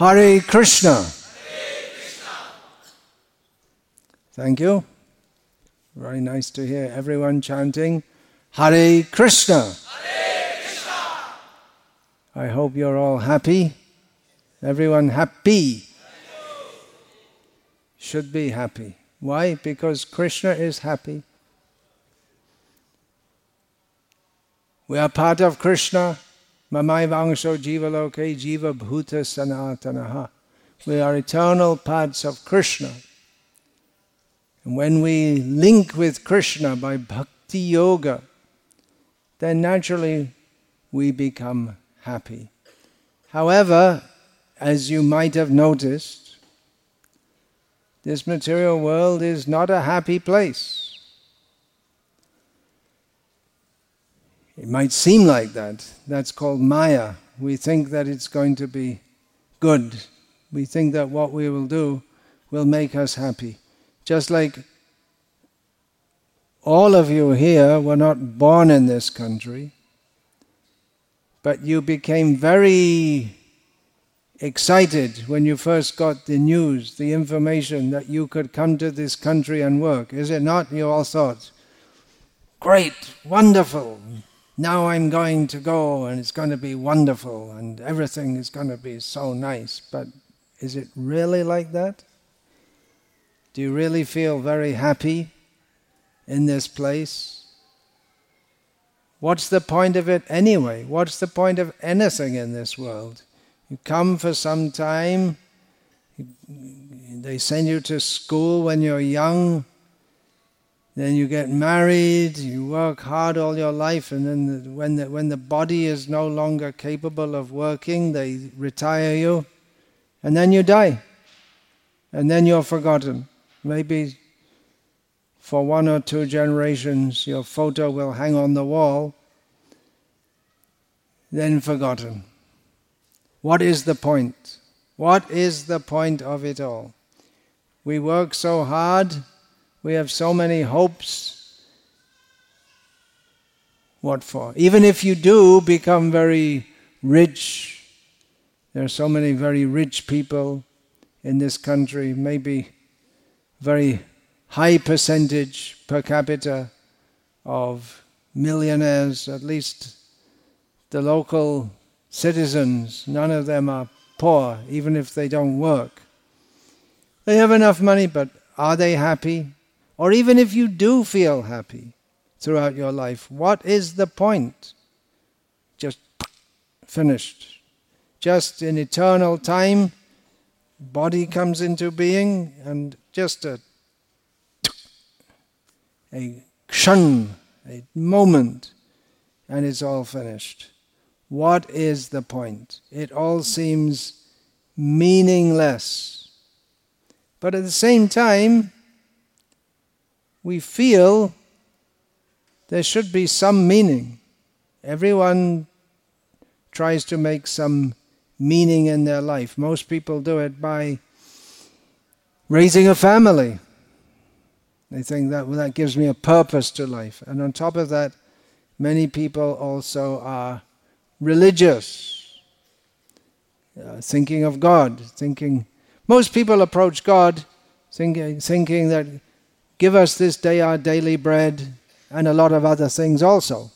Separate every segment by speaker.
Speaker 1: Hare Krishna. Thank you. Very nice to hear everyone chanting Hare Krishna. I hope you're all happy. Everyone happy. Should be happy. Why? Because Krishna is happy. We are part of Krishna. Mamai vangsho jiva loke jiva bhuta sanatanaha. We are eternal parts of Krishna. And when we link with Krishna by bhakti yoga, then naturally we become happy. However, as you might have noticed, this material world is not a happy place. It might seem like that. That's called Maya. We think that it's going to be good. We think that what we will do will make us happy. Just like all of you here were not born in this country, but you became very excited when you first got the news, the information that you could come to this country and work. Is it not? You all thought, great, wonderful. Now I'm going to go and it's going to be wonderful and everything is going to be so nice. But is it really like that? Do you really feel very happy in this place? What's the point of it anyway? What's the point of anything in this world? You come for some time, they send you to school when you're young, then you get married, you work hard all your life, and then the, when, the, when the body is no longer capable of working, they retire you, and then you die, and then you're forgotten. Maybe for one or two generations, your photo will hang on the wall, then forgotten. What is the point? What is the point of it all? We work so hard, we have so many hopes. What for? Even if you do become very rich, there are so many very rich people in this country, maybe very high percentage per capita of millionaires, at least the local citizens, none of them are poor, even if they don't work. They have enough money, but are they happy? Or even if you do feel happy throughout your life, what is the point? Just finished. Just in eternal time, body comes into being, and just a a kshan, a moment, and it's all finished. What is the point? It all seems meaningless. But at the same time, we feel there should be some meaning. Everyone tries to make some meaning in their life. Most people do it by raising a family they think that well, that gives me a purpose to life. And on top of that, many people also are religious, uh, thinking of God, thinking. Most people approach God thinking, thinking that give us this day our daily bread and a lot of other things also.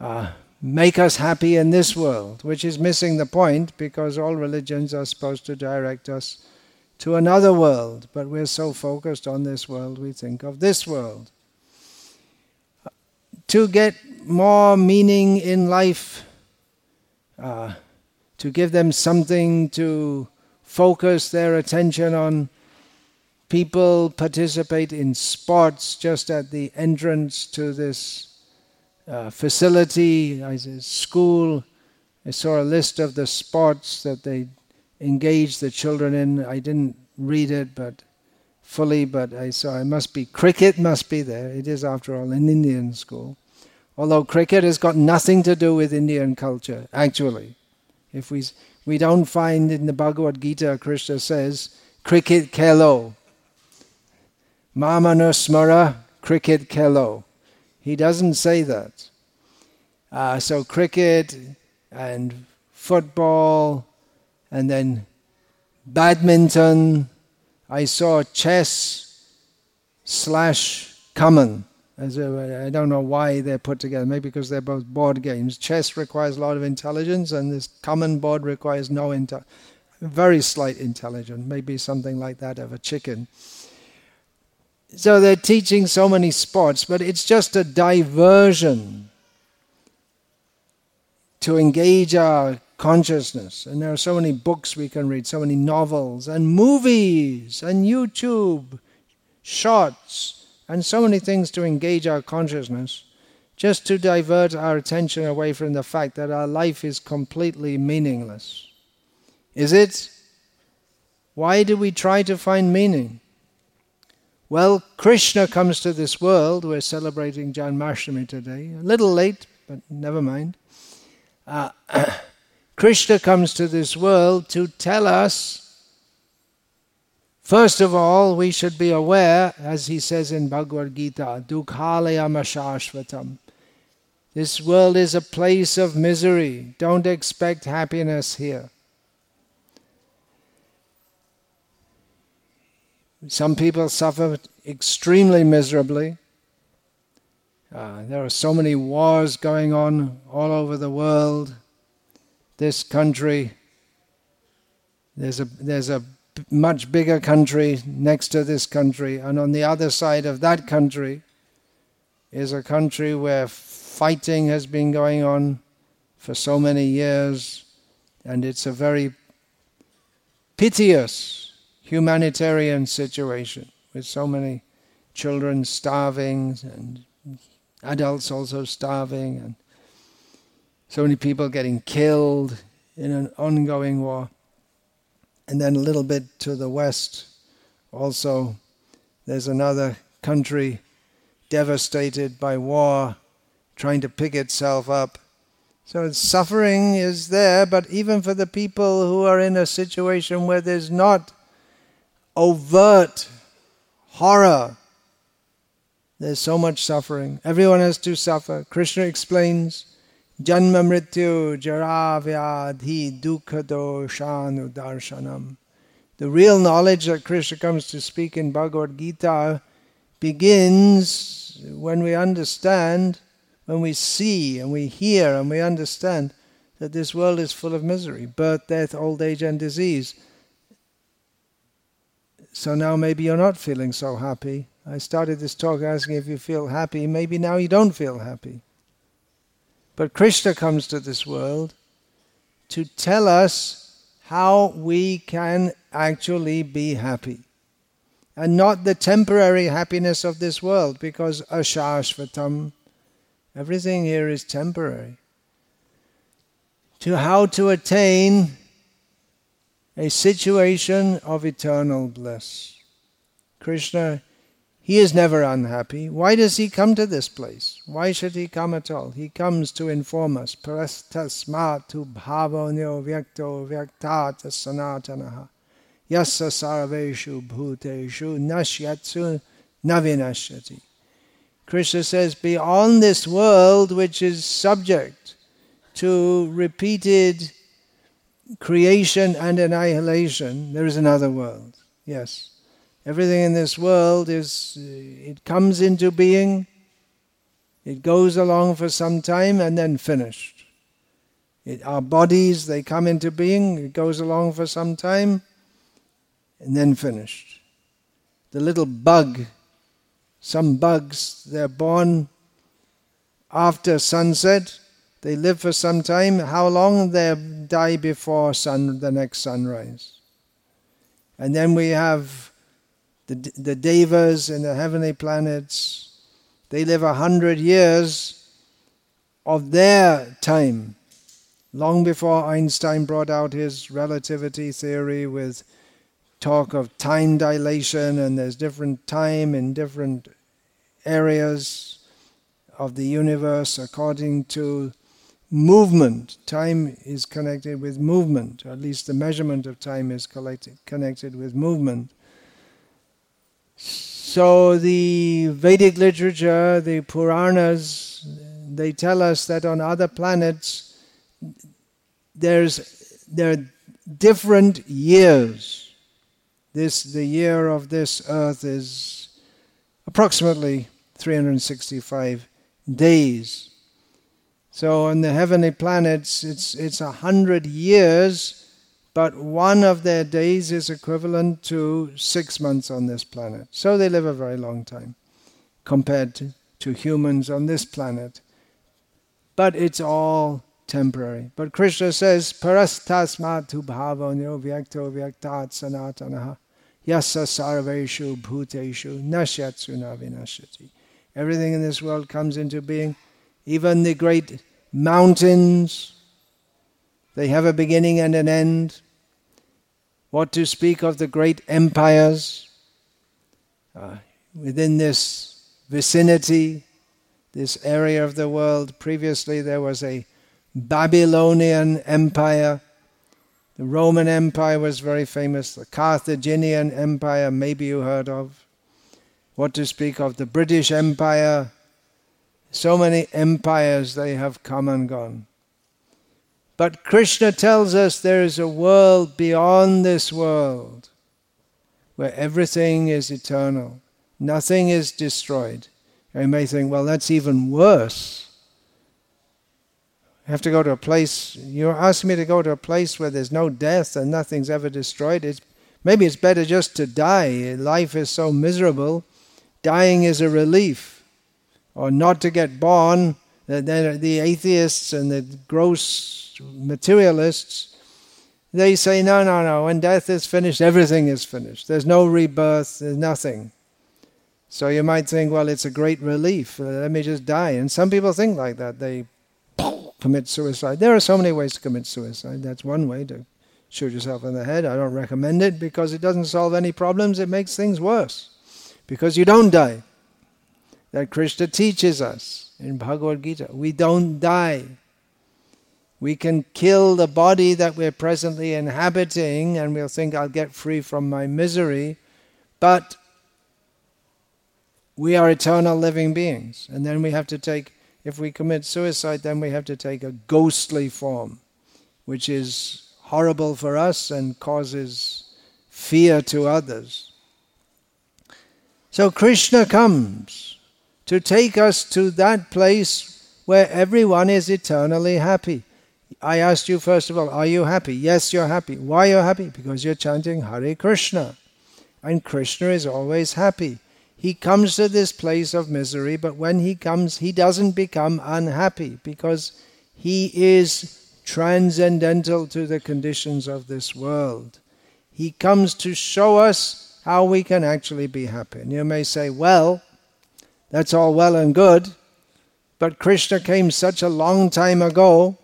Speaker 1: Uh, make us happy in this world, which is missing the point because all religions are supposed to direct us to another world, but we're so focused on this world, we think of this world. To get more meaning in life, uh, to give them something to focus their attention on. People participate in sports just at the entrance to this uh, facility, I school. I saw a list of the sports that they engage the children in. I didn't read it, but fully, but I saw it must be cricket must be there. It is, after all, an Indian school. Although cricket has got nothing to do with Indian culture, actually. If we we don't find in the Bhagavad Gita, Krishna says, cricket kelo. Mama no smara cricket kelo. He doesn't say that. Uh, so cricket and football and then badminton. I saw chess slash carrom. As a, I don't know why they're put together. Maybe because they're both board games. Chess requires a lot of intelligence, and this carrom board requires no intelligence. Very slight intelligence, maybe something like that of a chicken. So they're teaching so many sports, but it's just a diversion to engage our consciousness. And there are so many books we can read, so many novels, and movies, and YouTube, shorts, and so many things to engage our consciousness, just to divert our attention away from the fact that our life is completely meaningless. Is it? Why do we try to find meaning? Well, Krishna comes to this world. We're celebrating Janmashtami today. A little late, but never mind. Uh, Krishna comes to this world to tell us, first of all, we should be aware, as he says in Bhagavad Gita, Dukhalayam Ashashvatam. This world is a place of misery. Don't expect happiness here. Some people suffer extremely miserably. Uh, there are so many wars going on all over the world. This country, there's a, there's a much bigger country next to this country, and on the other side of that country is a country where fighting has been going on for so many years, and it's a very piteous humanitarian situation with so many children starving and adults also starving and so many people getting killed in an ongoing war. And then a little bit to the west, also, there's another country devastated by war, trying to pick itself up. So suffering is there, but even for the people who are in a situation where there's not overt horror. There's so much suffering. Everyone has to suffer. Krishna explains Janma Mrityu Jara Vyadhi Dukkha Shanu Darshanam. The real knowledge that Krishna comes to speak in Bhagavad Gita begins when we understand, when we see and we hear and we understand that this world is full of misery birth, death, old age, and disease. So now maybe you're not feeling so happy. I started this talk asking if you feel happy. Maybe now you don't feel happy. But Krishna comes to this world to tell us how we can actually be happy. And not the temporary happiness of this world, because ashashvatam, everything here is temporary. To how to attain a situation of eternal bliss. Krishna, he is never unhappy. Why does he come to this place? Why should he come at all? He comes to inform us. Prastasmatu bhavanyo vyakto vyaktat sanatanaha. Yasa sarveshu bhuteshu nashyatsu navinashyati. Krishna says, beyond this world which is subject to repeated creation and annihilation, there is another world. Yes. Everything in this world is, uh, it comes into being, it goes along for some time and then finished. It, our bodies, they come into being, it goes along for some time and then finished. The little bug, some bugs, they're born after sunset they live for some time. How long? They die before sun, the next sunrise. And then we have the, the devas in the heavenly planets. They live a hundred years of their time, long before Einstein brought out his relativity theory with talk of time dilation, and there's different time in different areas of the universe according to movement. Time is connected with movement, or at least the measurement of time is connected with movement. So the Vedic literature, the Puranas, they tell us that on other planets there's there are different years. This the year of this earth is approximately 365 days. So on the heavenly planets, it's it's a hundred years, but one of their days is equivalent to six months on this planet. So they live a very long time compared to, to humans on this planet. But it's all temporary. But Krishna says, Parastasmatu bhavanyo vyakto vyaktat sanatanaha yasa sarveshu bhuteshu nashyatsu navinashati. Everything in this world comes into being. Even the great mountains, they have a beginning and an end. What to speak of the great empires uh, within this vicinity, this area of the world. Previously, there was a Babylonian Empire. The Roman Empire was very famous. The Carthaginian Empire, maybe you heard of. What to speak of the British Empire. So many empires they have come and gone. But Krishna tells us there is a world beyond this world where everything is eternal, nothing is destroyed. You may think, well, that's even worse. I have to go to a place, you're asking me to go to a place where there's no death and nothing's ever destroyed. It's, maybe it's better just to die. Life is so miserable. Dying is a relief or not to get born, then the atheists and the gross materialists, they say, no, no, no, when death is finished, everything is finished. There's no rebirth, there's nothing. So you might think, well, it's a great relief. Uh, let me just die. And some people think like that. They commit suicide. There are so many ways to commit suicide. That's one way to shoot yourself in the head. I don't recommend it because it doesn't solve any problems, it makes things worse. Because you don't die that Krishna teaches us in Bhagavad Gita. We don't die. We can kill the body that we're presently inhabiting and we'll think, I'll get free from my misery. But we are eternal living beings. And then we have to take, if we commit suicide, then we have to take a ghostly form, which is horrible for us and causes fear to others. So Krishna comes to take us to that place where everyone is eternally happy. I asked you first of all, are you happy? Yes, you're happy. Why you're happy? Because you're chanting Hare Krishna. And Krishna is always happy. He comes to this place of misery, but when he comes, he doesn't become unhappy because he is transcendental to the conditions of this world. He comes to show us how we can actually be happy. And you may say, well, that's all well and good, but Krishna came such a long time ago.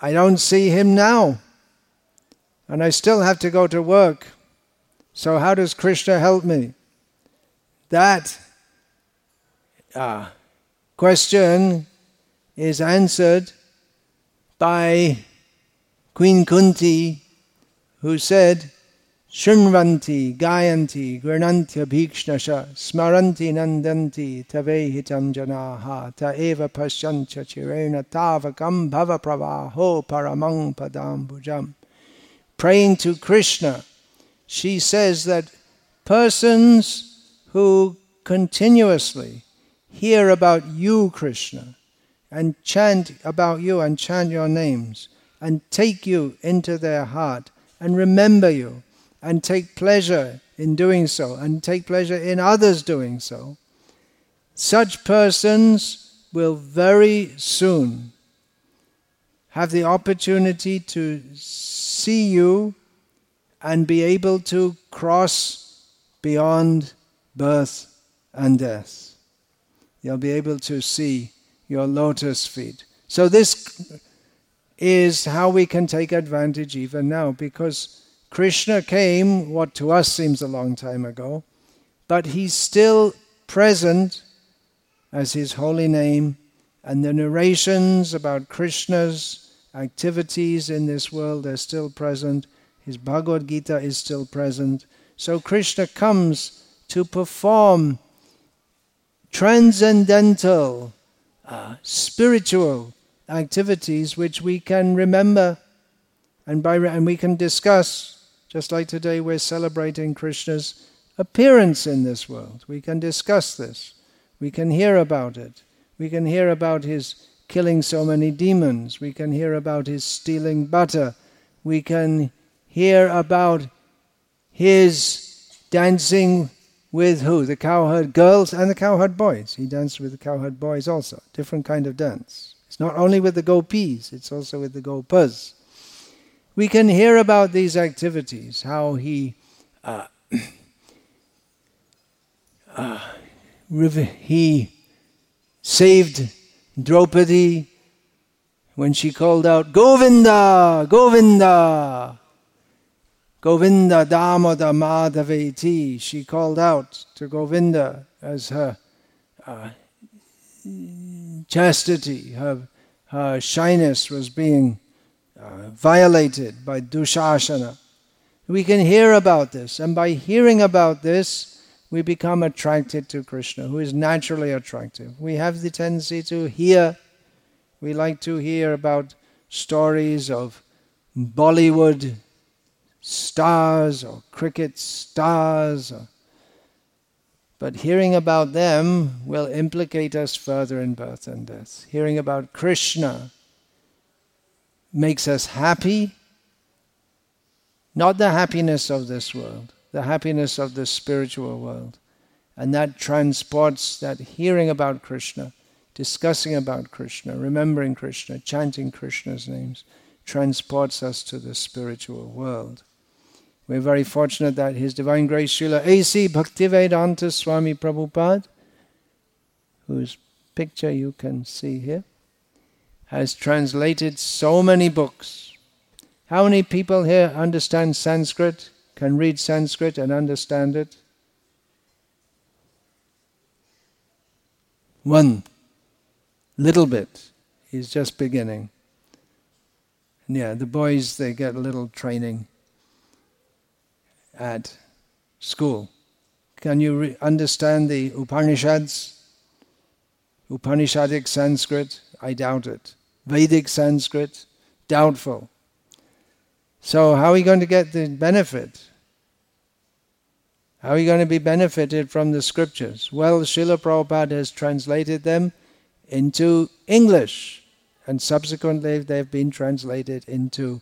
Speaker 1: I don't see him now. And I still have to go to work. So, how does Krishna help me? That uh, question is answered by Queen Kunti, who said, Shunvanti, Gayanti, Granantya Bhikshnasha, Smaranti Nandanti, Tavehitam Janaha, Ta Eva Pasyancha Chirena Tavakam Bhava Pravaho Paramang Padambujam. Praying to Krishna, she says that persons who continuously hear about you, Krishna, and chant about you and chant your names, and take you into their heart and remember you and take pleasure in doing so and take pleasure in others doing so, such persons will very soon have the opportunity to see you and be able to cross beyond birth and death. You'll be able to see your lotus feet. So, this is how we can take advantage even now because Krishna came, what to us seems a long time ago, but he's still present as his holy name, and the narrations about Krishna's activities in this world are still present. His Bhagavad Gita is still present. So Krishna comes to perform transcendental, uh, spiritual activities which we can remember And, by, and we can discuss, just like today we're celebrating Krishna's appearance in this world. We can discuss this. We can hear about it. We can hear about his killing so many demons. We can hear about his stealing butter. We can hear about his dancing with who? The cowherd girls and the cowherd boys. He danced with the cowherd boys also. Different kind of dance. It's not only with the gopis, it's also with the gopas. We can hear about these activities, how he uh, uh, he saved Draupadi when she called out, Govinda, Govinda, Govinda Damoda Madhaveti. She called out to Govinda as her uh, chastity, her, her shyness was being violated by Dushasana. We can hear about this, and by hearing about this, we become attracted to Krishna, who is naturally attractive. We have the tendency to hear, we like to hear about stories of Bollywood stars or cricket stars. Or, but hearing about them will implicate us further in birth and death. Hearing about Krishna makes us happy, not the happiness of this world the happiness of the spiritual world. And that transports that hearing about Krishna, discussing about Krishna, remembering Krishna, chanting Krishna's names, transports us to the spiritual world. We're very fortunate that His Divine Grace Srila A.C. Bhaktivedanta Swami Prabhupada, whose picture you can see here, has translated so many books. How many people here understand Sanskrit? can read Sanskrit and understand it? One little bit. He's just beginning. And yeah, the boys, they get a little training at school. Can you re- understand the Upanishads? Upanishadic Sanskrit? I doubt it. Vedic Sanskrit? Doubtful. So, how are you going to get the benefit? How are you going to be benefited from the scriptures? Well, Srila Prabhupada has translated them into English, and subsequently they've been translated into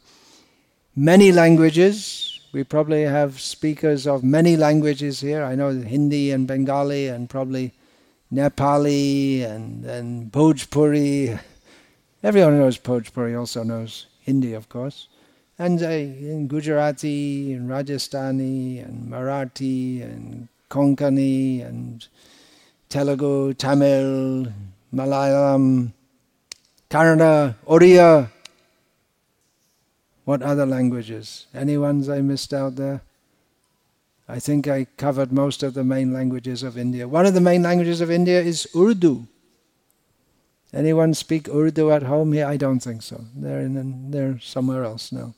Speaker 1: many languages. We probably have speakers of many languages here. I know Hindi and Bengali and probably Nepali and, and Bhojpuri. Everyone knows Bhojpuri, also knows Hindi, of course and uh, in Gujarati and Rajasthani and Marathi and Konkani and Telugu, Tamil, Malayalam, Kannada, Oriya. What other languages? Any ones I missed out there? I think I covered most of the main languages of India. One of the main languages of India is Urdu. Anyone speak Urdu at home here? I don't think so. They're in, they're somewhere else now.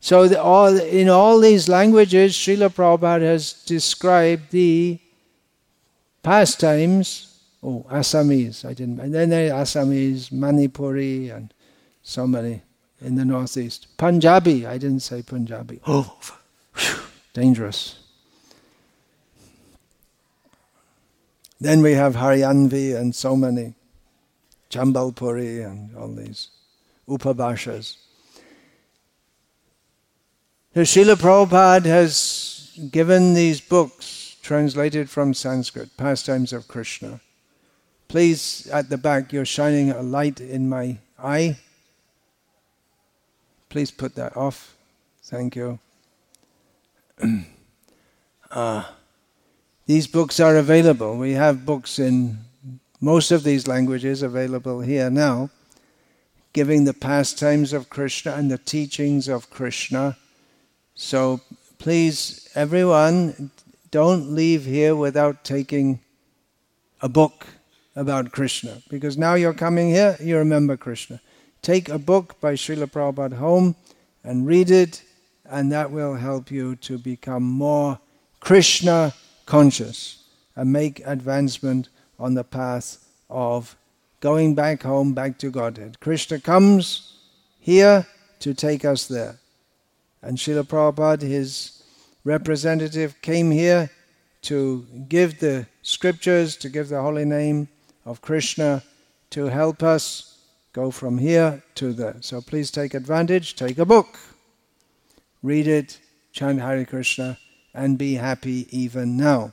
Speaker 1: So the, all, in all these languages, Srila Prabhupada has described the pastimes. Oh, Assamese, I didn't. And then there Assamese, Manipuri, and so many in the northeast. Punjabi, I didn't say Punjabi. Oh, whew, dangerous. Then we have Haryanvi and so many, Sambalpuri and all these Upabhashas. So Srila Prabhupada has given these books translated from Sanskrit, Pastimes of Krishna. Please, at the back, you're shining a light in my eye. Please put that off. Thank you. uh, these books are available. We have books in most of these languages available here now, giving the pastimes of Krishna and the teachings of Krishna so please, everyone, don't leave here without taking a book about Krishna. Because now you're coming here, you remember Krishna. Take a book by Srila Prabhupada home and read it, and that will help you to become more Krishna conscious and make advancement on the path of going back home, back to Godhead. Krishna comes here to take us there. And Srila Prabhupada, his representative, came here to give the scriptures, to give the holy name of Krishna, to help us go from here to there. So please take advantage, take a book, read it, chant Hare Krishna, and be happy even now.